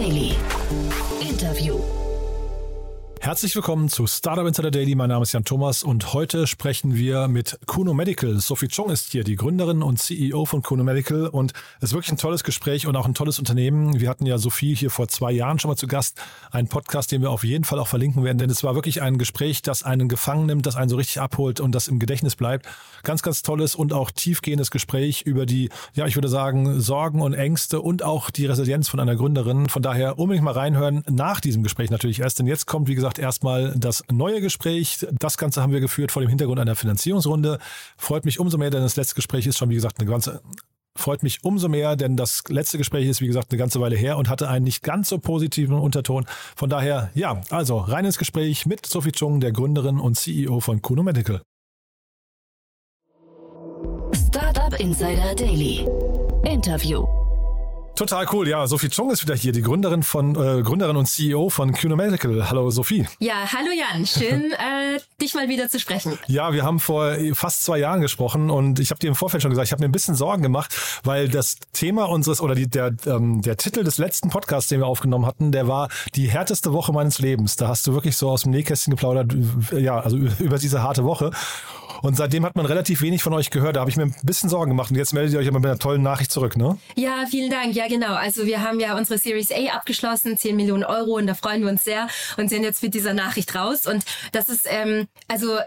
Daily. Herzlich willkommen zu Startup Insider Daily. Mein Name ist Jan Thomas und heute sprechen wir mit Kuno Medical. Sophie Chong ist hier die Gründerin und CEO von Kuno Medical und es ist wirklich ein tolles Gespräch und auch ein tolles Unternehmen. Wir hatten ja Sophie hier vor zwei Jahren schon mal zu Gast. Ein Podcast, den wir auf jeden Fall auch verlinken werden, denn es war wirklich ein Gespräch, das einen gefangen nimmt, das einen so richtig abholt und das im Gedächtnis bleibt. Ganz, ganz tolles und auch tiefgehendes Gespräch über die, ja, ich würde sagen, Sorgen und Ängste und auch die Resilienz von einer Gründerin. Von daher unbedingt mal reinhören nach diesem Gespräch natürlich erst, denn jetzt kommt, wie gesagt, gesagt, erstmal das neue Gespräch. Das Ganze haben wir geführt vor dem Hintergrund einer Finanzierungsrunde. Freut mich umso mehr, denn das letzte Gespräch ist schon, wie gesagt, eine ganze freut mich umso mehr, denn das letzte Gespräch ist, wie gesagt, eine ganze Weile her und hatte einen nicht ganz so positiven Unterton. Von daher, ja, also rein ins Gespräch mit Sophie Chung, der Gründerin und CEO von Kuno Medical. Startup Insider Daily. Interview. Total cool. Ja, Sophie Chung ist wieder hier, die Gründerin von äh, Gründerin und CEO von Cuno Medical. Hallo Sophie. Ja, hallo Jan. Schön, äh, dich mal wieder zu sprechen. Ja, wir haben vor fast zwei Jahren gesprochen und ich habe dir im Vorfeld schon gesagt, ich habe mir ein bisschen Sorgen gemacht, weil das Thema unseres oder die, der, ähm, der Titel des letzten Podcasts, den wir aufgenommen hatten, der war die härteste Woche meines Lebens. Da hast du wirklich so aus dem Nähkästchen geplaudert, ja, also über diese harte Woche. Und seitdem hat man relativ wenig von euch gehört. Da habe ich mir ein bisschen Sorgen gemacht. Und jetzt meldet ihr euch aber mit einer tollen Nachricht zurück, ne? Ja, vielen Dank. Ja, genau. Also wir haben ja unsere Series A abgeschlossen, 10 Millionen Euro und da freuen wir uns sehr und sind jetzt mit dieser Nachricht raus. Und das ist, ähm, also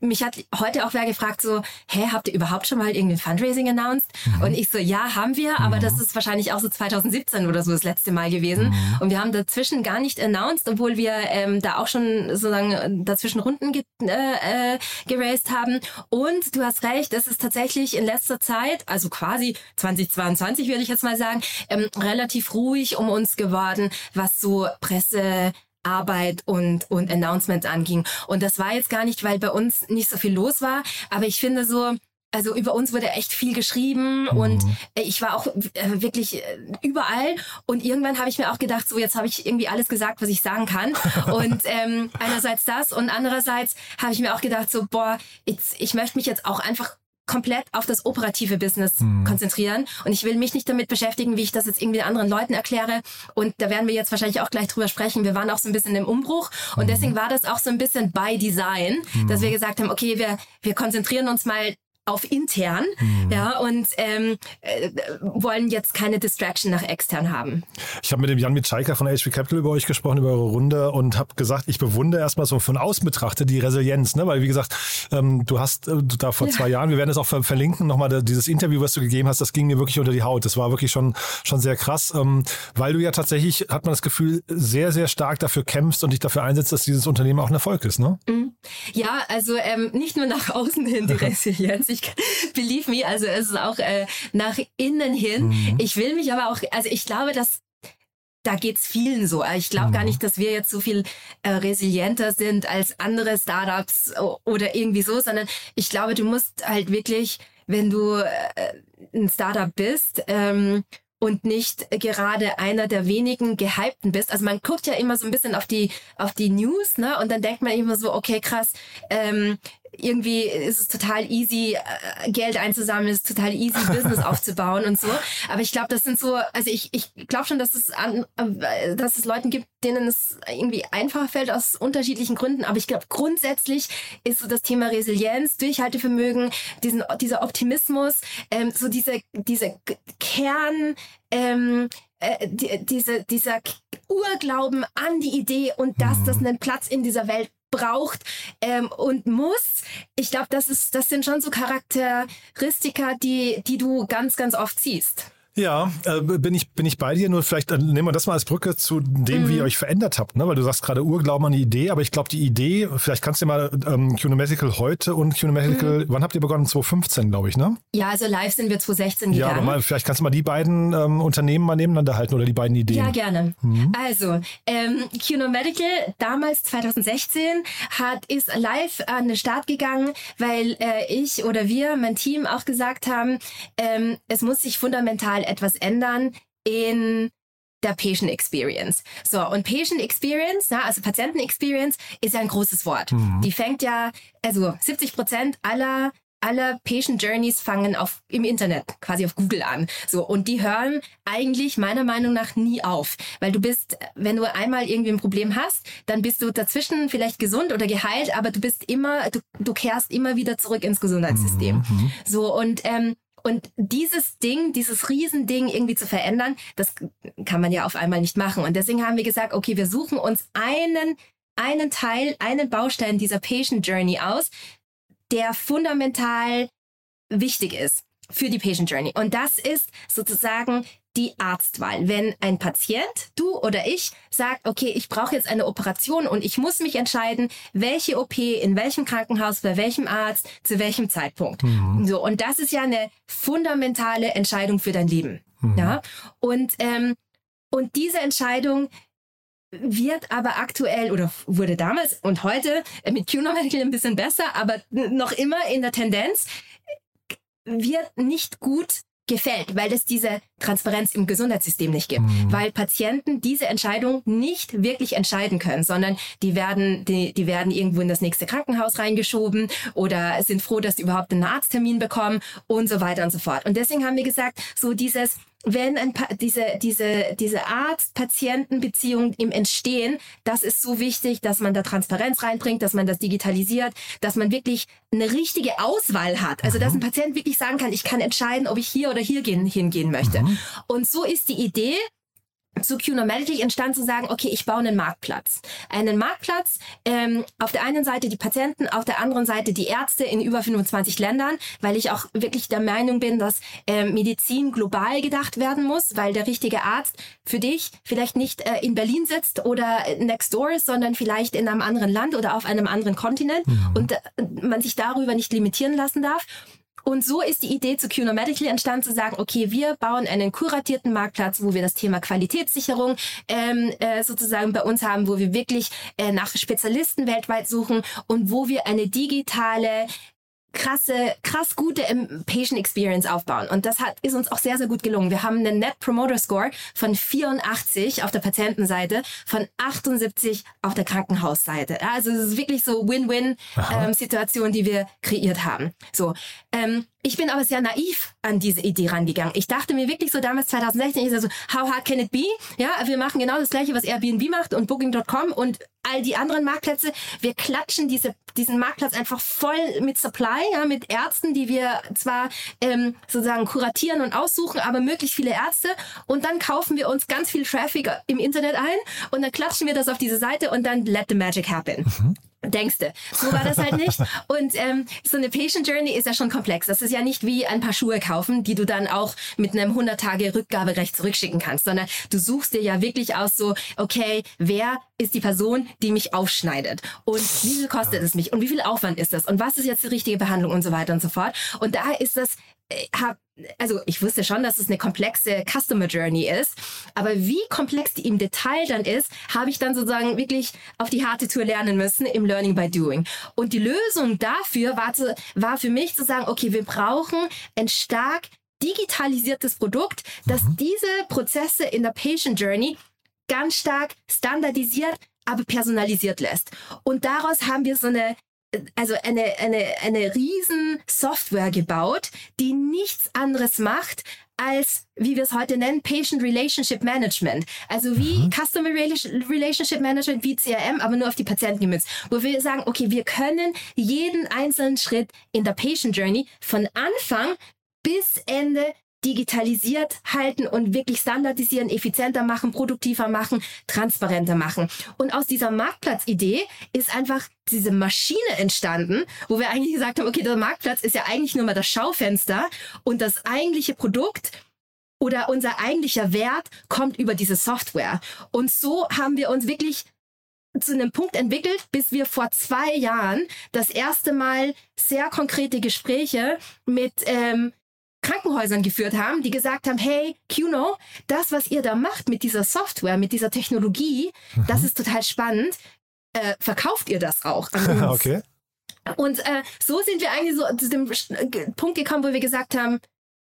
mich hat heute auch wer gefragt, so, hä, habt ihr überhaupt schon mal irgendwie Fundraising announced? Mhm. Und ich so, ja, haben wir, aber mhm. das ist wahrscheinlich auch so 2017 oder so das letzte Mal gewesen. Mhm. Und wir haben dazwischen gar nicht announced, obwohl wir ähm, da auch schon sozusagen dazwischen Runden ge äh, äh, geraced haben. Und du hast recht, es ist tatsächlich in letzter Zeit, also quasi 2022 würde ich jetzt mal sagen, ähm, relativ ruhig um uns geworden, was so Presse Arbeit und, und Announcements anging. Und das war jetzt gar nicht, weil bei uns nicht so viel los war, aber ich finde so, also über uns wurde echt viel geschrieben mhm. und äh, ich war auch äh, wirklich äh, überall und irgendwann habe ich mir auch gedacht, so jetzt habe ich irgendwie alles gesagt, was ich sagen kann und ähm, einerseits das und andererseits habe ich mir auch gedacht, so boah, jetzt, ich möchte mich jetzt auch einfach komplett auf das operative Business mhm. konzentrieren und ich will mich nicht damit beschäftigen, wie ich das jetzt irgendwie anderen Leuten erkläre und da werden wir jetzt wahrscheinlich auch gleich drüber sprechen. Wir waren auch so ein bisschen im Umbruch und mhm. deswegen war das auch so ein bisschen by Design, mhm. dass wir gesagt haben, okay, wir, wir konzentrieren uns mal auf intern, mhm. ja, und ähm, äh, wollen jetzt keine Distraction nach extern haben. Ich habe mit dem Jan Mitschaiker von HP Capital über euch gesprochen, über eure Runde und habe gesagt, ich bewundere erstmal so von außen betrachtet die Resilienz, ne? weil wie gesagt, ähm, du hast äh, da vor ja. zwei Jahren, wir werden es auch ver verlinken, nochmal dieses Interview, was du gegeben hast, das ging mir wirklich unter die Haut. Das war wirklich schon, schon sehr krass, ähm, weil du ja tatsächlich, hat man das Gefühl, sehr, sehr stark dafür kämpfst und dich dafür einsetzt, dass dieses Unternehmen auch ein Erfolg ist, ne? Mhm. Ja, also ähm, nicht nur nach außen hin die Resilienz. Ich, believe me, also es ist auch äh, nach innen hin. Mhm. Ich will mich aber auch, also ich glaube, dass da geht's vielen so. Ich glaube mhm. gar nicht, dass wir jetzt so viel äh, resilienter sind als andere Startups oder irgendwie so, sondern ich glaube, du musst halt wirklich, wenn du äh, ein Startup bist, ähm, und nicht gerade einer der wenigen gehypten bist. Also man guckt ja immer so ein bisschen auf die auf die News, ne? Und dann denkt man immer so, okay, krass, ähm, irgendwie ist es total easy, äh, Geld einzusammeln, ist total easy, Business aufzubauen und so. Aber ich glaube, das sind so, also ich, ich glaube schon, dass es an, äh, dass es Leuten gibt, denen es irgendwie einfacher fällt aus unterschiedlichen Gründen. Aber ich glaube, grundsätzlich ist so das Thema Resilienz, Durchhaltevermögen, diesen, dieser Optimismus, ähm, so diese, diese Kern, ähm, äh, die, diese, dieser Urglauben an die Idee und dass das mhm. einen Platz in dieser Welt braucht ähm, und muss. Ich glaube, das ist, das sind schon so Charakteristika, die, die du ganz, ganz oft siehst. Ja, äh, bin ich bin ich bei dir. Nur vielleicht äh, nehmen wir das mal als Brücke zu dem, mhm. wie ihr euch verändert habt, ne? Weil du sagst gerade Urglauben an die Idee, aber ich glaube die Idee. Vielleicht kannst du mal ähm, Cunomedical heute und Cunomedical. Mhm. Wann habt ihr begonnen? 2015, glaube ich, ne? Ja, also live sind wir 2016 gegangen. Ja, aber mal, vielleicht kannst du mal die beiden ähm, Unternehmen mal nebeneinander halten oder die beiden Ideen. Ja, gerne. Mhm. Also ähm, Cunomedical damals 2016 hat ist live an den Start gegangen, weil äh, ich oder wir, mein Team auch gesagt haben, ähm, es muss sich fundamental etwas ändern in der Patient Experience. So, und Patient Experience, na, also Patienten Experience, ist ja ein großes Wort. Mhm. Die fängt ja, also 70 Prozent aller alle Patient Journeys fangen auf im Internet, quasi auf Google an. So und die hören eigentlich meiner Meinung nach nie auf, weil du bist, wenn du einmal irgendwie ein Problem hast, dann bist du dazwischen vielleicht gesund oder geheilt, aber du bist immer, du, du kehrst immer wieder zurück ins Gesundheitssystem. Mhm. So und ähm, und dieses Ding, dieses Riesending irgendwie zu verändern, das kann man ja auf einmal nicht machen. Und deswegen haben wir gesagt, okay, wir suchen uns einen einen Teil, einen Baustein dieser Patient Journey aus, der fundamental wichtig ist für die Patient Journey. Und das ist sozusagen die Arztwahl. Wenn ein Patient, du oder ich, sagt, okay, ich brauche jetzt eine Operation und ich muss mich entscheiden, welche OP, in welchem Krankenhaus, bei welchem Arzt, zu welchem Zeitpunkt. Mhm. So, und das ist ja eine fundamentale Entscheidung für dein Leben. Mhm. Ja. Und, ähm, und diese Entscheidung wird aber aktuell oder wurde damals und heute mit QNO Medical ein bisschen besser, aber noch immer in der Tendenz wird nicht gut gefällt, weil es diese Transparenz im Gesundheitssystem nicht gibt, mhm. weil Patienten diese Entscheidung nicht wirklich entscheiden können, sondern die werden, die, die werden irgendwo in das nächste Krankenhaus reingeschoben oder sind froh, dass sie überhaupt einen Arzttermin bekommen und so weiter und so fort. Und deswegen haben wir gesagt, so dieses wenn ein pa diese, diese, diese Arzt-Patienten-Beziehung im Entstehen, das ist so wichtig, dass man da Transparenz reinbringt, dass man das digitalisiert, dass man wirklich eine richtige Auswahl hat. Also, dass mhm. ein Patient wirklich sagen kann, ich kann entscheiden, ob ich hier oder hier gehen, hingehen möchte. Mhm. Und so ist die Idee, zu QNomatic entstand zu sagen, okay, ich baue einen Marktplatz. Einen Marktplatz, ähm, auf der einen Seite die Patienten, auf der anderen Seite die Ärzte in über 25 Ländern, weil ich auch wirklich der Meinung bin, dass ähm, Medizin global gedacht werden muss, weil der richtige Arzt für dich vielleicht nicht äh, in Berlin sitzt oder next door ist, sondern vielleicht in einem anderen Land oder auf einem anderen Kontinent mhm. und äh, man sich darüber nicht limitieren lassen darf. Und so ist die Idee zu QNO Medical entstanden, zu sagen, okay, wir bauen einen kuratierten Marktplatz, wo wir das Thema Qualitätssicherung ähm, äh, sozusagen bei uns haben, wo wir wirklich äh, nach Spezialisten weltweit suchen und wo wir eine digitale krasse, krass gute Patient Experience aufbauen. Und das hat, ist uns auch sehr, sehr gut gelungen. Wir haben einen Net Promoter Score von 84 auf der Patientenseite, von 78 auf der Krankenhausseite. Also es ist wirklich so Win-Win-Situation, ähm, die wir kreiert haben. So, ähm, ich bin aber sehr naiv an diese Idee rangegangen. Ich dachte mir wirklich so damals 2016, ich so, how hard can it be? Ja, wir machen genau das gleiche, was Airbnb macht und Booking.com und all die anderen Marktplätze. Wir klatschen diese, diesen Marktplatz einfach voll mit Supply, ja, mit Ärzten, die wir zwar ähm, sozusagen kuratieren und aussuchen, aber möglichst viele Ärzte. Und dann kaufen wir uns ganz viel Traffic im Internet ein und dann klatschen wir das auf diese Seite und dann let the magic happen. Mhm. Denkste. So war das halt nicht. Und ähm, so eine Patient Journey ist ja schon komplex. Das ist ja nicht wie ein paar Schuhe kaufen, die du dann auch mit einem 100 Tage Rückgaberecht zurückschicken kannst, sondern du suchst dir ja wirklich aus so, okay, wer ist die Person, die mich aufschneidet? Und wie viel kostet es mich? Und wie viel Aufwand ist das? Und was ist jetzt die richtige Behandlung und so weiter und so fort? Und da ist das, äh, hab, also ich wusste schon, dass es eine komplexe Customer Journey ist, aber wie komplex die im Detail dann ist, habe ich dann sozusagen wirklich auf die harte Tour lernen müssen im Learning by Doing. Und die Lösung dafür war, zu, war für mich zu sagen, okay, wir brauchen ein stark digitalisiertes Produkt, das mhm. diese Prozesse in der Patient Journey ganz stark standardisiert, aber personalisiert lässt. Und daraus haben wir so eine also eine, eine, eine riesen Software gebaut, die nichts anderes macht, als, wie wir es heute nennen, Patient Relationship Management. Also wie mhm. Customer Relationship Management, wie CRM, aber nur auf die Patienten gemünzt. Wo wir sagen, okay, wir können jeden einzelnen Schritt in der Patient Journey von Anfang bis Ende digitalisiert halten und wirklich standardisieren, effizienter machen, produktiver machen, transparenter machen. Und aus dieser Marktplatzidee ist einfach diese Maschine entstanden, wo wir eigentlich gesagt haben, okay, der Marktplatz ist ja eigentlich nur mal das Schaufenster und das eigentliche Produkt oder unser eigentlicher Wert kommt über diese Software. Und so haben wir uns wirklich zu einem Punkt entwickelt, bis wir vor zwei Jahren das erste Mal sehr konkrete Gespräche mit ähm, Krankenhäusern geführt haben, die gesagt haben, hey, QNO, das, was ihr da macht mit dieser Software, mit dieser Technologie, mhm. das ist total spannend. Äh, verkauft ihr das auch an uns? okay. Und äh, so sind wir eigentlich so zu dem Punkt gekommen, wo wir gesagt haben,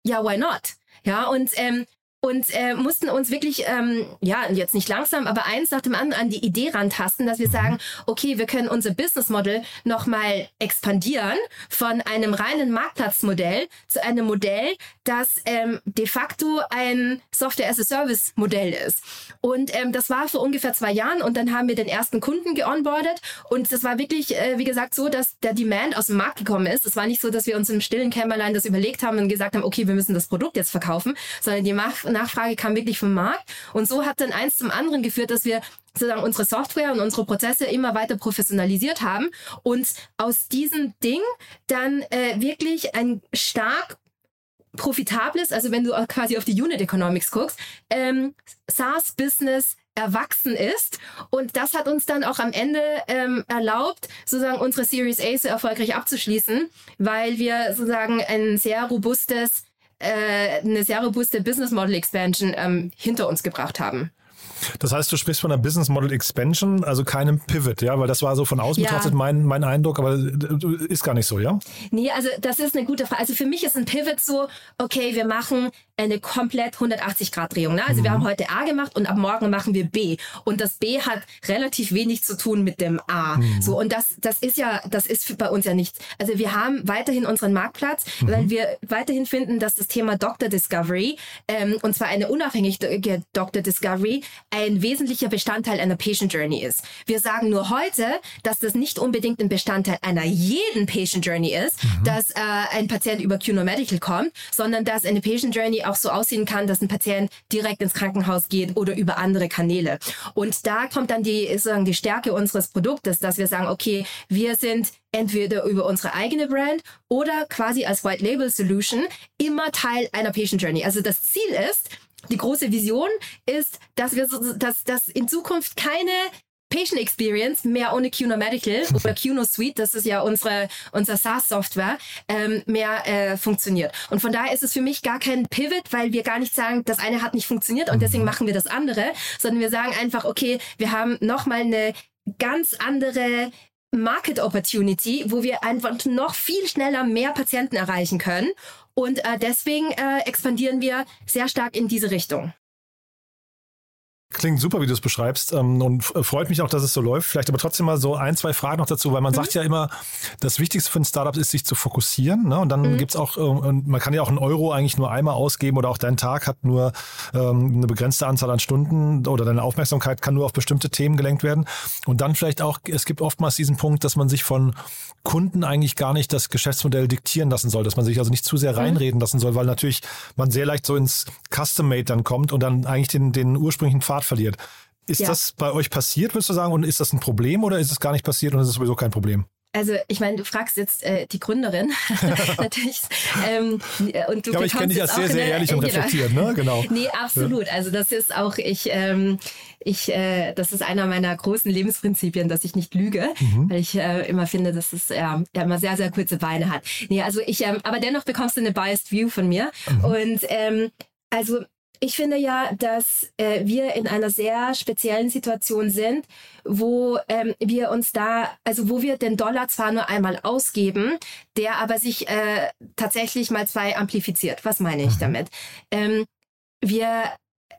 ja, why not? Ja, und ähm, und äh, mussten uns wirklich, ähm, ja, jetzt nicht langsam, aber eins nach dem anderen an die Idee rantasten, dass wir sagen, okay, wir können unser Business Model nochmal expandieren von einem reinen Marktplatzmodell zu einem Modell, das ähm, de facto ein Software-as-a-Service-Modell ist. Und ähm, das war vor ungefähr zwei Jahren und dann haben wir den ersten Kunden geonboardet und das war wirklich, äh, wie gesagt, so, dass der Demand aus dem Markt gekommen ist. Es war nicht so, dass wir uns im stillen Kämmerlein das überlegt haben und gesagt haben, okay, wir müssen das Produkt jetzt verkaufen, sondern die Markt Nachfrage kam wirklich vom Markt. Und so hat dann eins zum anderen geführt, dass wir sozusagen unsere Software und unsere Prozesse immer weiter professionalisiert haben und aus diesem Ding dann äh, wirklich ein stark profitables, also wenn du quasi auf die Unit Economics guckst, ähm, SaaS-Business erwachsen ist. Und das hat uns dann auch am Ende ähm, erlaubt, sozusagen unsere Series A so erfolgreich abzuschließen, weil wir sozusagen ein sehr robustes äh, eine sehr robuste Business Model Expansion ähm, hinter uns gebracht haben. Das heißt, du sprichst von einer Business Model Expansion, also keinem Pivot, ja, weil das war so von außen ja. betrachtet mein, mein Eindruck, aber ist gar nicht so, ja? Nee, also das ist eine gute Frage. Also für mich ist ein Pivot so, okay, wir machen eine komplett 180-Grad-Drehung. Ne? Also mhm. wir haben heute A gemacht und ab morgen machen wir B. Und das B hat relativ wenig zu tun mit dem A. Mhm. So, und das, das ist ja, das ist bei uns ja nichts. Also wir haben weiterhin unseren Marktplatz, mhm. weil wir weiterhin finden, dass das Thema Doctor Discovery, ähm, und zwar eine unabhängige Doctor Discovery, ein wesentlicher Bestandteil einer Patient Journey ist. Wir sagen nur heute, dass das nicht unbedingt ein Bestandteil einer jeden Patient Journey ist, mhm. dass äh, ein Patient über QNO Medical kommt, sondern dass eine Patient Journey auch so aussehen kann, dass ein Patient direkt ins Krankenhaus geht oder über andere Kanäle. Und da kommt dann die, sozusagen die Stärke unseres Produktes, dass wir sagen, okay, wir sind entweder über unsere eigene Brand oder quasi als White Label Solution immer Teil einer Patient Journey. Also das Ziel ist, die große Vision ist, dass wir so, dass, dass in Zukunft keine Patient Experience mehr ohne QNO Medical oder QNO Suite, das ist ja unsere unser SaaS Software, ähm, mehr äh, funktioniert. Und von daher ist es für mich gar kein Pivot, weil wir gar nicht sagen, das eine hat nicht funktioniert und deswegen mhm. machen wir das andere, sondern wir sagen einfach, okay, wir haben nochmal eine ganz andere Market Opportunity, wo wir einfach noch viel schneller mehr Patienten erreichen können. Und äh, deswegen äh, expandieren wir sehr stark in diese Richtung. Klingt super, wie du es beschreibst ähm, und freut mich auch, dass es so läuft. Vielleicht aber trotzdem mal so ein, zwei Fragen noch dazu, weil man mhm. sagt ja immer, das Wichtigste für ein Startup ist, sich zu fokussieren. Ne? Und dann mhm. gibt's auch, äh, man kann ja auch einen Euro eigentlich nur einmal ausgeben oder auch dein Tag hat nur ähm, eine begrenzte Anzahl an Stunden oder deine Aufmerksamkeit kann nur auf bestimmte Themen gelenkt werden. Und dann vielleicht auch, es gibt oftmals diesen Punkt, dass man sich von Kunden eigentlich gar nicht das Geschäftsmodell diktieren lassen soll, dass man sich also nicht zu sehr mhm. reinreden lassen soll, weil natürlich man sehr leicht so ins Custom-Made dann kommt und dann eigentlich den, den ursprünglichen Pfad verliert. Ist ja. das bei euch passiert, würdest du sagen, und ist das ein Problem oder ist es gar nicht passiert und ist es sowieso kein Problem? Also ich meine, du fragst jetzt äh, die Gründerin natürlich. Ähm, und du ja, aber ich kenne dich als sehr, sehr ehrlich und reflektiert, ne? Genau. Nee, absolut. Also das ist auch, ich, ähm, ich, äh, das ist einer meiner großen Lebensprinzipien, dass ich nicht lüge, mhm. weil ich äh, immer finde, dass es ja, ja immer sehr, sehr kurze Beine hat. Nee, also ich, ähm, aber dennoch bekommst du eine biased view von mir. Mhm. Und ähm, also ich finde ja, dass äh, wir in einer sehr speziellen Situation sind, wo ähm, wir uns da, also wo wir den Dollar zwar nur einmal ausgeben, der aber sich äh, tatsächlich mal zwei amplifiziert. Was meine ich mhm. damit? Ähm, wir,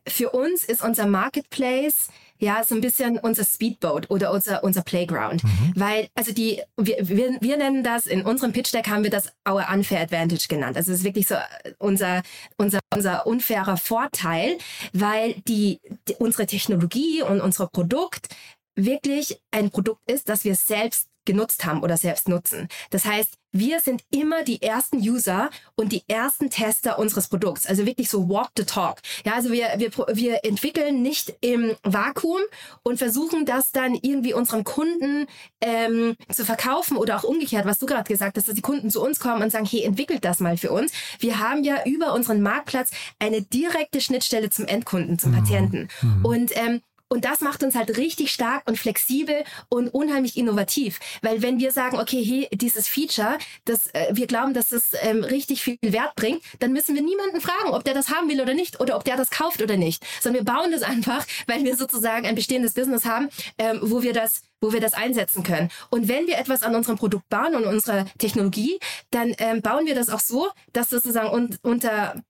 für uns ist unser Marketplace ja, so ein bisschen unser Speedboat oder unser, unser Playground. Mhm. Weil, also die, wir, wir, wir nennen das, in unserem Pitch Deck haben wir das Our Unfair Advantage genannt. Also es ist wirklich so unser, unser, unser unfairer Vorteil, weil die, die unsere Technologie und unser Produkt wirklich ein Produkt ist, das wir selbst genutzt haben oder selbst nutzen. Das heißt, wir sind immer die ersten User und die ersten Tester unseres Produkts. Also wirklich so walk the talk. Ja, also wir, wir, wir entwickeln nicht im Vakuum und versuchen das dann irgendwie unseren Kunden ähm, zu verkaufen oder auch umgekehrt, was du gerade gesagt hast, dass die Kunden zu uns kommen und sagen, hey, entwickelt das mal für uns. Wir haben ja über unseren Marktplatz eine direkte Schnittstelle zum Endkunden, zum mhm. Patienten. Mhm. Und ähm, und das macht uns halt richtig stark und flexibel und unheimlich innovativ. Weil wenn wir sagen, okay, hey, dieses Feature, das, äh, wir glauben, dass es ähm, richtig viel Wert bringt, dann müssen wir niemanden fragen, ob der das haben will oder nicht oder ob der das kauft oder nicht. Sondern wir bauen das einfach, weil wir sozusagen ein bestehendes Business haben, ähm, wo wir das wo wir das einsetzen können. Und wenn wir etwas an unserem Produkt bauen und unserer Technologie, dann ähm, bauen wir das auch so, dass sozusagen un unter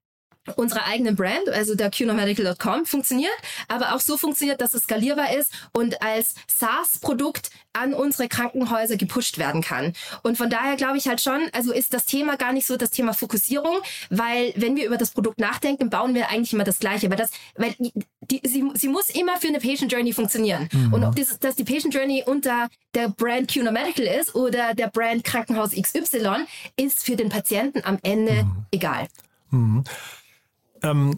unserer eigenen Brand, also der qnomedical.com, funktioniert, aber auch so funktioniert, dass es skalierbar ist und als SaaS-Produkt an unsere Krankenhäuser gepusht werden kann. Und von daher glaube ich halt schon, also ist das Thema gar nicht so das Thema Fokussierung, weil wenn wir über das Produkt nachdenken, bauen wir eigentlich immer das Gleiche, weil das, weil die, sie, sie muss immer für eine Patient Journey funktionieren. Mhm. Und ob das, dass die Patient Journey unter der Brand QNO Medical ist oder der Brand Krankenhaus XY, ist für den Patienten am Ende mhm. egal. Mhm. Ähm,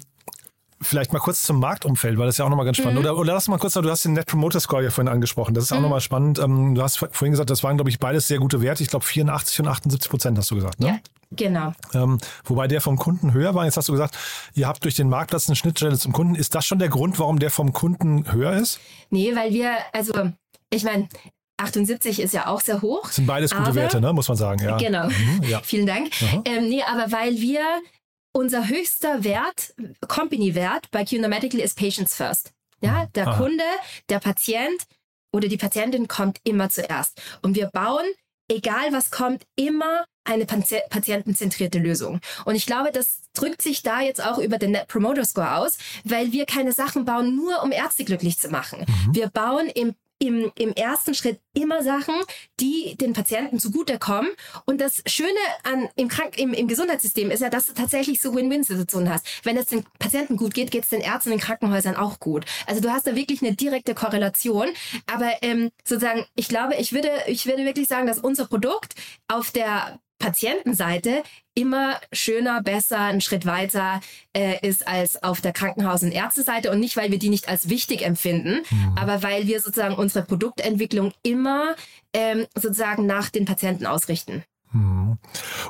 vielleicht mal kurz zum Marktumfeld, weil das ist ja auch nochmal ganz spannend. Mhm. Oder, oder lass mal kurz, du hast den Net Promoter Score ja vorhin angesprochen. Das ist auch mhm. nochmal spannend. Ähm, du hast vorhin gesagt, das waren, glaube ich, beides sehr gute Werte. Ich glaube, 84 und 78 Prozent hast du gesagt. Ne? Ja. Genau. Ähm, wobei der vom Kunden höher war. Jetzt hast du gesagt, ihr habt durch den Marktplatz eine Schnittstelle zum Kunden. Ist das schon der Grund, warum der vom Kunden höher ist? Nee, weil wir, also ich meine, 78 ist ja auch sehr hoch. Das sind beides gute Werte, ne? muss man sagen. Ja. Genau. Mhm, ja. Vielen Dank. Ähm, nee, aber weil wir unser höchster Wert, Company-Wert bei QNO Medical ist Patients First. Ja, der Aha. Kunde, der Patient oder die Patientin kommt immer zuerst. Und wir bauen, egal was kommt, immer eine patientenzentrierte Lösung. Und ich glaube, das drückt sich da jetzt auch über den Net Promoter Score aus, weil wir keine Sachen bauen, nur um Ärzte glücklich zu machen. Mhm. Wir bauen im im, im ersten Schritt immer Sachen, die den Patienten zugutekommen. Und das Schöne an, im, Krank im, im Gesundheitssystem ist ja, dass du tatsächlich so Win-Win-Situationen hast. Wenn es den Patienten gut geht, geht es den Ärzten in Krankenhäusern auch gut. Also du hast da wirklich eine direkte Korrelation. Aber ähm, sozusagen, ich glaube, ich würde, ich würde wirklich sagen, dass unser Produkt auf der Patientenseite immer schöner, besser, einen Schritt weiter äh, ist als auf der Krankenhaus- und Ärzteseite. Und nicht, weil wir die nicht als wichtig empfinden, mhm. aber weil wir sozusagen unsere Produktentwicklung immer ähm, sozusagen nach den Patienten ausrichten. Mhm.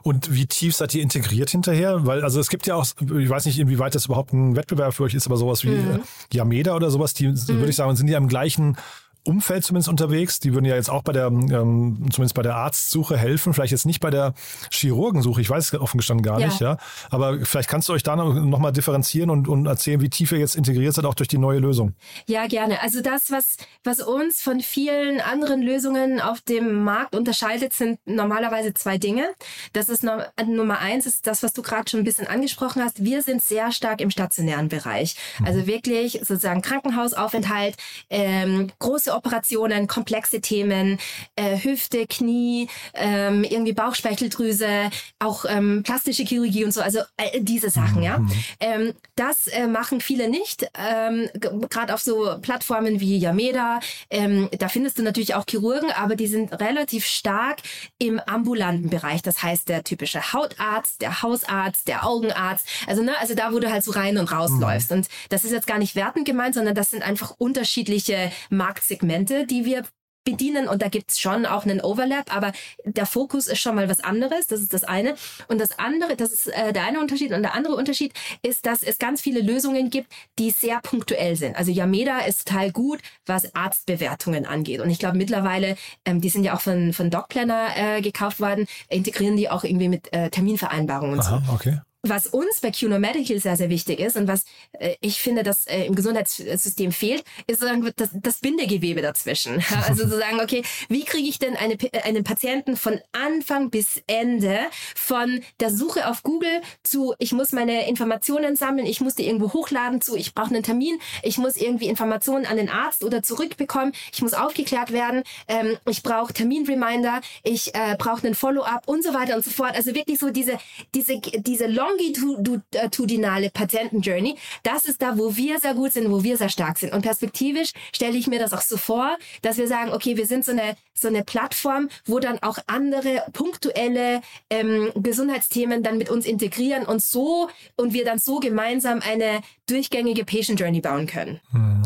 Und wie tief seid ihr integriert hinterher? Weil, also es gibt ja auch, ich weiß nicht, inwieweit das überhaupt ein Wettbewerb für euch ist, aber sowas wie mhm. äh, Yameda oder sowas, die, mhm. würde ich sagen, sind ja im gleichen Umfeld zumindest unterwegs. Die würden ja jetzt auch bei der, ähm, zumindest bei der Arztsuche helfen. Vielleicht jetzt nicht bei der Chirurgensuche. Ich weiß es offen gestanden gar ja. nicht, ja. Aber vielleicht kannst du euch da noch, noch mal differenzieren und, und erzählen, wie tief ihr jetzt integriert seid, auch durch die neue Lösung. Ja, gerne. Also das, was, was uns von vielen anderen Lösungen auf dem Markt unterscheidet, sind normalerweise zwei Dinge. Das ist Nummer eins, ist das, was du gerade schon ein bisschen angesprochen hast. Wir sind sehr stark im stationären Bereich. Also mhm. wirklich sozusagen Krankenhausaufenthalt, ähm, große große Operationen, komplexe Themen, äh, Hüfte, Knie, ähm, irgendwie Bauchspeicheldrüse, auch ähm, plastische Chirurgie und so, also äh, diese Sachen, ja. Mhm. Ähm, das äh, machen viele nicht, ähm, gerade auf so Plattformen wie Yameda. Ähm, da findest du natürlich auch Chirurgen, aber die sind relativ stark im ambulanten Bereich. Das heißt, der typische Hautarzt, der Hausarzt, der Augenarzt, also ne, also da, wo du halt so rein und rausläufst. Mhm. Und das ist jetzt gar nicht wertend gemeint, sondern das sind einfach unterschiedliche Marktsegmente Segmente, die wir bedienen und da gibt's schon auch einen Overlap, aber der Fokus ist schon mal was anderes, das ist das eine. Und das andere, das ist äh, der eine Unterschied und der andere Unterschied ist, dass es ganz viele Lösungen gibt, die sehr punktuell sind. Also Yameda ist total gut, was Arztbewertungen angeht und ich glaube mittlerweile, ähm, die sind ja auch von, von DocPlanner äh, gekauft worden, integrieren die auch irgendwie mit äh, Terminvereinbarungen und Aha, so. Okay was uns bei QNO Medical sehr, sehr wichtig ist und was äh, ich finde, dass äh, im Gesundheitssystem fehlt, ist sozusagen das, das Bindegewebe dazwischen. also zu sagen, okay, wie kriege ich denn eine, einen Patienten von Anfang bis Ende, von der Suche auf Google zu, ich muss meine Informationen sammeln, ich muss die irgendwo hochladen zu, ich brauche einen Termin, ich muss irgendwie Informationen an den Arzt oder zurückbekommen, ich muss aufgeklärt werden, ähm, ich brauche Terminreminder, ich äh, brauche einen Follow-up und so weiter und so fort. Also wirklich so diese, diese, diese Long longitudinale Patientenjourney, das ist da, wo wir sehr gut sind, wo wir sehr stark sind. Und perspektivisch stelle ich mir das auch so vor, dass wir sagen, okay, wir sind so eine, so eine Plattform, wo dann auch andere punktuelle ähm, Gesundheitsthemen dann mit uns integrieren und so und wir dann so gemeinsam eine durchgängige Patient Journey bauen können. Mhm.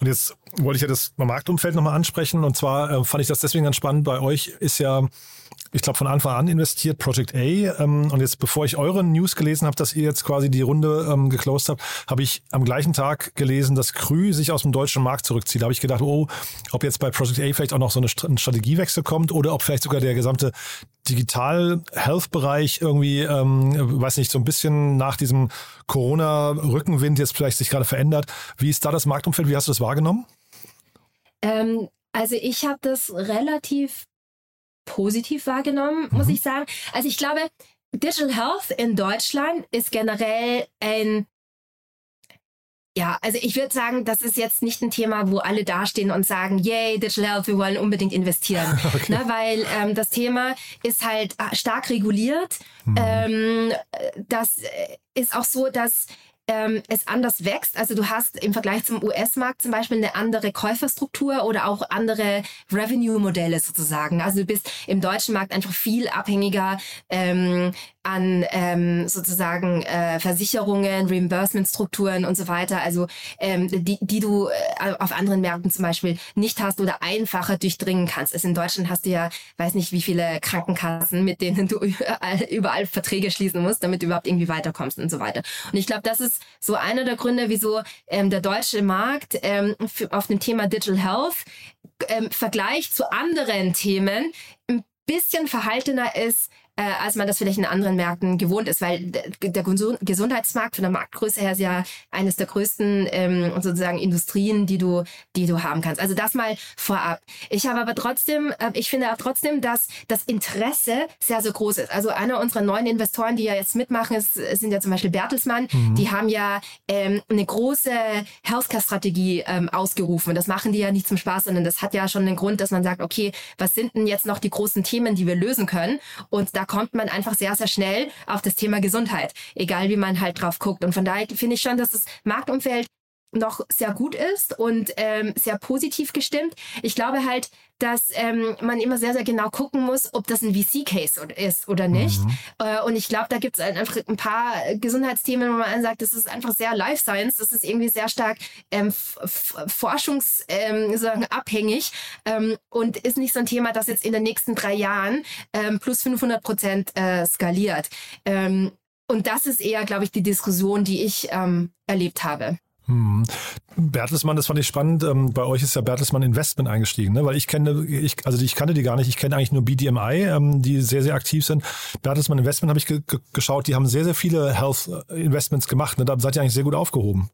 Und jetzt wollte ich ja das Marktumfeld nochmal ansprechen. Und zwar äh, fand ich das deswegen ganz spannend. Bei euch ist ja ich glaube, von Anfang an investiert, Project A. Ähm, und jetzt, bevor ich eure News gelesen habe, dass ihr jetzt quasi die Runde ähm, geclosed habt, habe ich am gleichen Tag gelesen, dass Krü sich aus dem deutschen Markt zurückzieht. Da habe ich gedacht, oh, ob jetzt bei Project A vielleicht auch noch so eine ein Strategiewechsel kommt oder ob vielleicht sogar der gesamte Digital-Health-Bereich irgendwie, ähm, weiß nicht, so ein bisschen nach diesem Corona-Rückenwind jetzt vielleicht sich gerade verändert. Wie ist da das Marktumfeld? Wie hast du das wahrgenommen? Ähm, also ich habe das relativ positiv wahrgenommen, muss mhm. ich sagen. Also ich glaube, Digital Health in Deutschland ist generell ein ja, also ich würde sagen, das ist jetzt nicht ein Thema, wo alle dastehen und sagen, yay, Digital Health, wir wollen unbedingt investieren. okay. ne, weil ähm, das Thema ist halt äh, stark reguliert. Mhm. Ähm, das ist auch so, dass ähm, es anders wächst. Also du hast im Vergleich zum US-Markt zum Beispiel eine andere Käuferstruktur oder auch andere Revenue-Modelle sozusagen. Also du bist im deutschen Markt einfach viel abhängiger ähm, an ähm, sozusagen äh, Versicherungen, Reimbursement-Strukturen und so weiter, also ähm, die, die du äh, auf anderen Märkten zum Beispiel nicht hast oder einfacher durchdringen kannst. Also in Deutschland hast du ja, weiß nicht, wie viele Krankenkassen, mit denen du überall, überall Verträge schließen musst, damit du überhaupt irgendwie weiterkommst und so weiter. Und ich glaube, das ist so einer der Gründe, wieso ähm, der deutsche Markt ähm, für, auf dem Thema Digital Health ähm, Vergleich zu anderen Themen ein bisschen verhaltener ist äh, als man das vielleicht in anderen Märkten gewohnt ist, weil der Gesundheitsmarkt von der Marktgröße her ist ja eines der größten ähm, sozusagen Industrien, die du, die du haben kannst. Also das mal vorab. Ich habe aber trotzdem, äh, ich finde auch trotzdem, dass das Interesse sehr, sehr groß ist. Also einer unserer neuen Investoren, die ja jetzt mitmachen, ist, sind ja zum Beispiel Bertelsmann. Mhm. Die haben ja ähm, eine große Healthcare-Strategie ähm, ausgerufen. Das machen die ja nicht zum Spaß, sondern das hat ja schon den Grund, dass man sagt, okay, was sind denn jetzt noch die großen Themen, die wir lösen können? Und da da kommt man einfach sehr, sehr schnell auf das Thema Gesundheit, egal wie man halt drauf guckt. Und von daher finde ich schon, dass das Marktumfeld noch sehr gut ist und ähm, sehr positiv gestimmt. Ich glaube halt, dass ähm, man immer sehr, sehr genau gucken muss, ob das ein VC-Case ist oder nicht. Mhm. Äh, und ich glaube, da gibt es einfach ein paar Gesundheitsthemen, wo man sagt, das ist einfach sehr Life Science, das ist irgendwie sehr stark ähm, forschungsabhängig ähm, ähm, und ist nicht so ein Thema, das jetzt in den nächsten drei Jahren ähm, plus 500 Prozent äh, skaliert. Ähm, und das ist eher, glaube ich, die Diskussion, die ich ähm, erlebt habe. Hm. Bertelsmann, das fand ich spannend. Ähm, bei euch ist ja Bertelsmann Investment eingestiegen, ne? weil ich kenne, ich, also ich kannte die gar nicht. Ich kenne eigentlich nur BDMI, ähm, die sehr, sehr aktiv sind. Bertelsmann Investment habe ich ge geschaut. Die haben sehr, sehr viele Health Investments gemacht. Ne? Da seid ihr eigentlich sehr gut aufgehoben.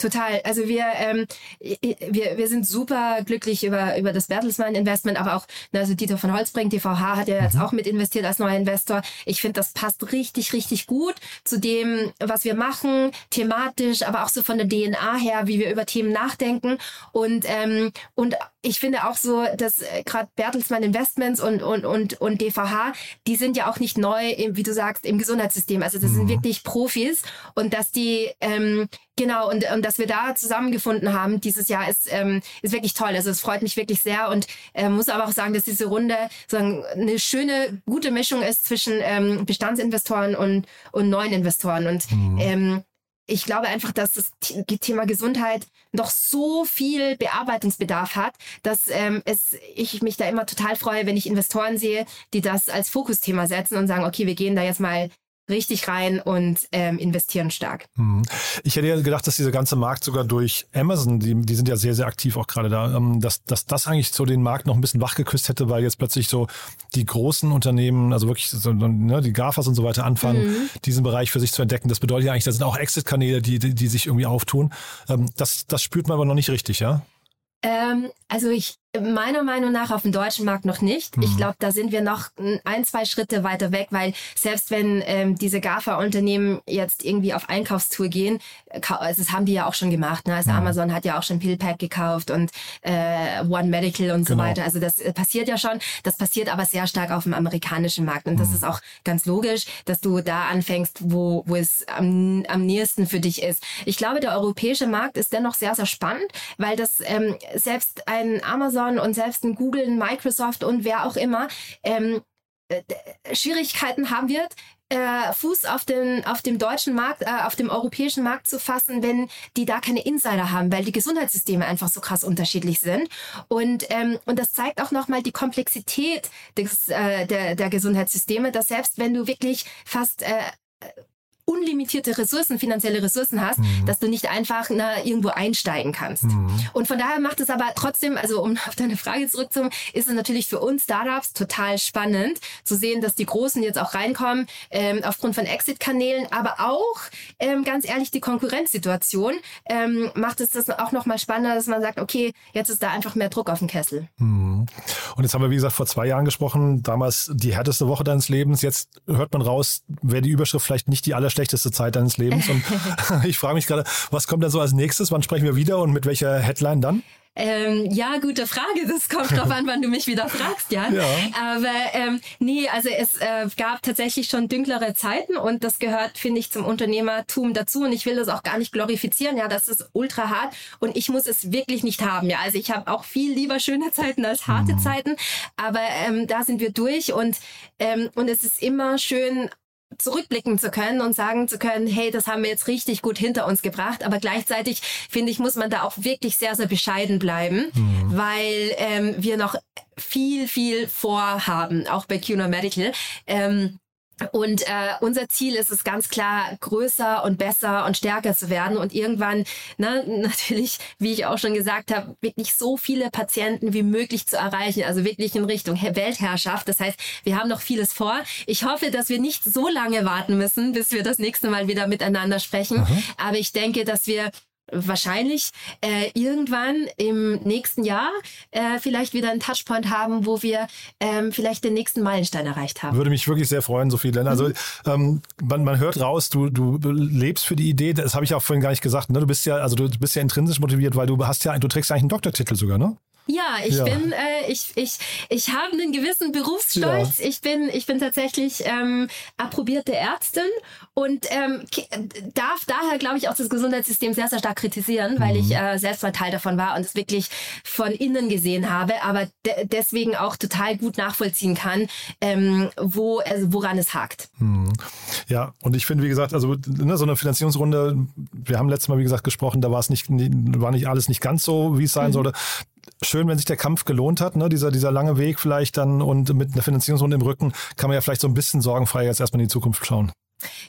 Total. Also wir, ähm, wir, wir sind super glücklich über, über das Bertelsmann Investment, aber auch, ne, also Dieter von Holzbrink, DVH hat ja jetzt mhm. auch mit investiert als neuer Investor. Ich finde, das passt richtig, richtig gut zu dem, was wir machen, thematisch, aber auch so von der DNA her, wie wir über Themen nachdenken. Und, ähm, und ich finde auch so, dass äh, gerade Bertelsmann Investments und, und, und, und DVH, die sind ja auch nicht neu, im, wie du sagst, im Gesundheitssystem. Also das mhm. sind wirklich Profis und dass die ähm, Genau, und, und dass wir da zusammengefunden haben dieses Jahr ist, ähm, ist wirklich toll. Also es freut mich wirklich sehr und äh, muss aber auch sagen, dass diese Runde sagen, eine schöne, gute Mischung ist zwischen ähm, Bestandsinvestoren und, und neuen Investoren. Und mhm. ähm, ich glaube einfach, dass das Thema Gesundheit noch so viel Bearbeitungsbedarf hat, dass ähm, es, ich mich da immer total freue, wenn ich Investoren sehe, die das als Fokusthema setzen und sagen, okay, wir gehen da jetzt mal richtig rein und ähm, investieren stark. Hm. Ich hätte ja gedacht, dass dieser ganze Markt sogar durch Amazon, die, die sind ja sehr, sehr aktiv auch gerade da, ähm, dass, dass das eigentlich so den Markt noch ein bisschen wachgeküsst hätte, weil jetzt plötzlich so die großen Unternehmen, also wirklich so, ne, die GAFAs und so weiter anfangen, mhm. diesen Bereich für sich zu entdecken. Das bedeutet ja eigentlich, das sind auch Exit-Kanäle, die, die, die sich irgendwie auftun. Ähm, das, das spürt man aber noch nicht richtig, ja? Ähm, also ich Meiner Meinung nach auf dem deutschen Markt noch nicht. Mhm. Ich glaube, da sind wir noch ein, zwei Schritte weiter weg, weil selbst wenn ähm, diese GAFA-Unternehmen jetzt irgendwie auf Einkaufstour gehen, also das haben die ja auch schon gemacht. Ne? Also mhm. Amazon hat ja auch schon PillPack gekauft und äh, One Medical und genau. so weiter. Also das äh, passiert ja schon. Das passiert aber sehr stark auf dem amerikanischen Markt. Und mhm. das ist auch ganz logisch, dass du da anfängst, wo, wo es am, am nächsten für dich ist. Ich glaube, der europäische Markt ist dennoch sehr, sehr spannend, weil das ähm, selbst ein Amazon Amazon und selbst ein Google, ein Microsoft und wer auch immer ähm, äh, Schwierigkeiten haben wird, äh, Fuß auf, den, auf dem deutschen Markt, äh, auf dem europäischen Markt zu fassen, wenn die da keine Insider haben, weil die Gesundheitssysteme einfach so krass unterschiedlich sind. Und, ähm, und das zeigt auch nochmal die Komplexität des, äh, der, der Gesundheitssysteme, dass selbst wenn du wirklich fast äh, unlimitierte Ressourcen, finanzielle Ressourcen hast, mhm. dass du nicht einfach na, irgendwo einsteigen kannst. Mhm. Und von daher macht es aber trotzdem, also um auf deine Frage zurückzukommen, ist es natürlich für uns Startups total spannend zu sehen, dass die Großen jetzt auch reinkommen, ähm, aufgrund von Exit-Kanälen, aber auch, ähm, ganz ehrlich, die Konkurrenzsituation ähm, macht es das auch nochmal spannender, dass man sagt, okay, jetzt ist da einfach mehr Druck auf dem Kessel. Mhm. Und jetzt haben wir, wie gesagt, vor zwei Jahren gesprochen, damals die härteste Woche deines Lebens. Jetzt hört man raus, wäre die Überschrift vielleicht nicht die allerschlechteste Zeit deines Lebens. Und ich frage mich gerade, was kommt denn so als nächstes? Wann sprechen wir wieder und mit welcher Headline dann? Ähm, ja, gute Frage. Das kommt drauf an, wann du mich wieder fragst, Jan. Ja. Aber ähm, nee, also es äh, gab tatsächlich schon dünklere Zeiten und das gehört, finde ich, zum Unternehmertum dazu. Und ich will das auch gar nicht glorifizieren. Ja, das ist ultra hart und ich muss es wirklich nicht haben. Ja, also ich habe auch viel lieber schöne Zeiten als harte mhm. Zeiten. Aber ähm, da sind wir durch und ähm, und es ist immer schön zurückblicken zu können und sagen zu können, hey, das haben wir jetzt richtig gut hinter uns gebracht. Aber gleichzeitig, finde ich, muss man da auch wirklich sehr, sehr bescheiden bleiben, mhm. weil ähm, wir noch viel, viel vorhaben, auch bei CUNA Medical. Ähm, und äh, unser Ziel ist es ganz klar, größer und besser und stärker zu werden und irgendwann, ne, natürlich, wie ich auch schon gesagt habe, wirklich so viele Patienten wie möglich zu erreichen, also wirklich in Richtung Weltherrschaft. Das heißt, wir haben noch vieles vor. Ich hoffe, dass wir nicht so lange warten müssen, bis wir das nächste Mal wieder miteinander sprechen. Mhm. Aber ich denke, dass wir wahrscheinlich äh, irgendwann im nächsten Jahr äh, vielleicht wieder einen Touchpoint haben, wo wir ähm, vielleicht den nächsten Meilenstein erreicht haben. Würde mich wirklich sehr freuen, Sophie. Denn also mhm. ähm, man, man hört raus, du, du lebst für die Idee, das habe ich auch vorhin gar nicht gesagt, ne? Du bist ja, also du bist ja intrinsisch motiviert, weil du hast ja, du trägst ja eigentlich einen Doktortitel sogar, ne? Ja, ich ja. bin, äh, ich, ich, ich habe einen gewissen Berufsstolz. Ja. Ich bin, ich bin tatsächlich ähm, approbierte Ärztin und ähm, darf daher, glaube ich, auch das Gesundheitssystem sehr, sehr stark kritisieren, mhm. weil ich äh, selbst mal Teil davon war und es wirklich von innen gesehen habe, aber de deswegen auch total gut nachvollziehen kann, ähm, wo, also woran es hakt. Mhm. Ja, und ich finde, wie gesagt, also ne, so eine Finanzierungsrunde, wir haben letztes Mal, wie gesagt, gesprochen, da war es nicht, war nicht alles nicht ganz so, wie es sein mhm. sollte schön, wenn sich der Kampf gelohnt hat, ne? dieser, dieser lange Weg vielleicht dann und mit einer Finanzierungsrunde im Rücken kann man ja vielleicht so ein bisschen sorgenfrei jetzt erstmal in die Zukunft schauen.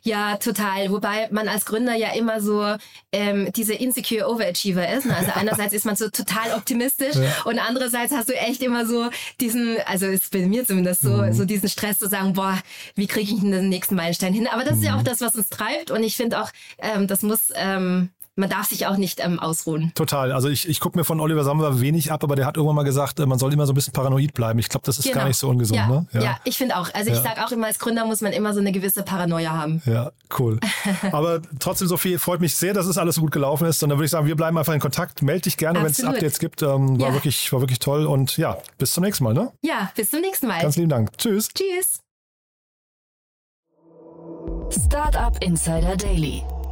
Ja, total. Wobei man als Gründer ja immer so ähm, diese insecure Overachiever ist. Ne? Also einerseits ist man so total optimistisch ja. und andererseits hast du echt immer so diesen, also ist bei mir zumindest so, mhm. so diesen Stress zu sagen, boah, wie kriege ich denn den nächsten Meilenstein hin? Aber das mhm. ist ja auch mhm. das, was uns treibt und ich finde auch, ähm, das muss ähm, man darf sich auch nicht ähm, ausruhen. Total. Also ich, ich gucke mir von Oliver Samba wenig ab, aber der hat irgendwann mal gesagt, äh, man soll immer so ein bisschen paranoid bleiben. Ich glaube, das ist genau. gar nicht so ungesund. Ja, ne? ja. ja ich finde auch. Also ich ja. sage auch immer, als Gründer muss man immer so eine gewisse Paranoia haben. Ja, cool. aber trotzdem, Sophie, freut mich sehr, dass es alles so gut gelaufen ist. Und dann würde ich sagen, wir bleiben einfach in Kontakt. Meld dich gerne, wenn es Updates gibt. Ähm, war, wirklich, war wirklich toll. Und ja, bis zum nächsten Mal. Ne? Ja, bis zum nächsten Mal. Ganz lieben Dank. Tschüss. Tschüss. Startup Insider Daily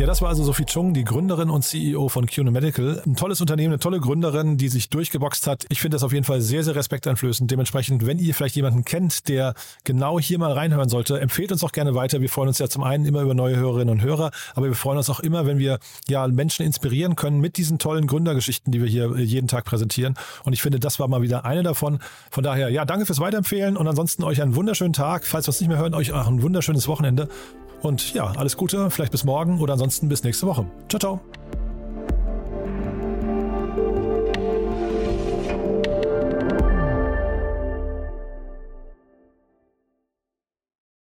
Ja, das war also Sophie Chung, die Gründerin und CEO von CUNA Medical. Ein tolles Unternehmen, eine tolle Gründerin, die sich durchgeboxt hat. Ich finde das auf jeden Fall sehr, sehr respekteinflößend. Dementsprechend, wenn ihr vielleicht jemanden kennt, der genau hier mal reinhören sollte, empfehlt uns auch gerne weiter. Wir freuen uns ja zum einen immer über neue Hörerinnen und Hörer, aber wir freuen uns auch immer, wenn wir ja Menschen inspirieren können mit diesen tollen Gründergeschichten, die wir hier jeden Tag präsentieren. Und ich finde, das war mal wieder eine davon. Von daher, ja, danke fürs Weiterempfehlen und ansonsten euch einen wunderschönen Tag. Falls wir es nicht mehr hören, euch auch ein wunderschönes Wochenende. Und ja, alles Gute, vielleicht bis morgen oder ansonsten bis nächste Woche. Ciao, ciao.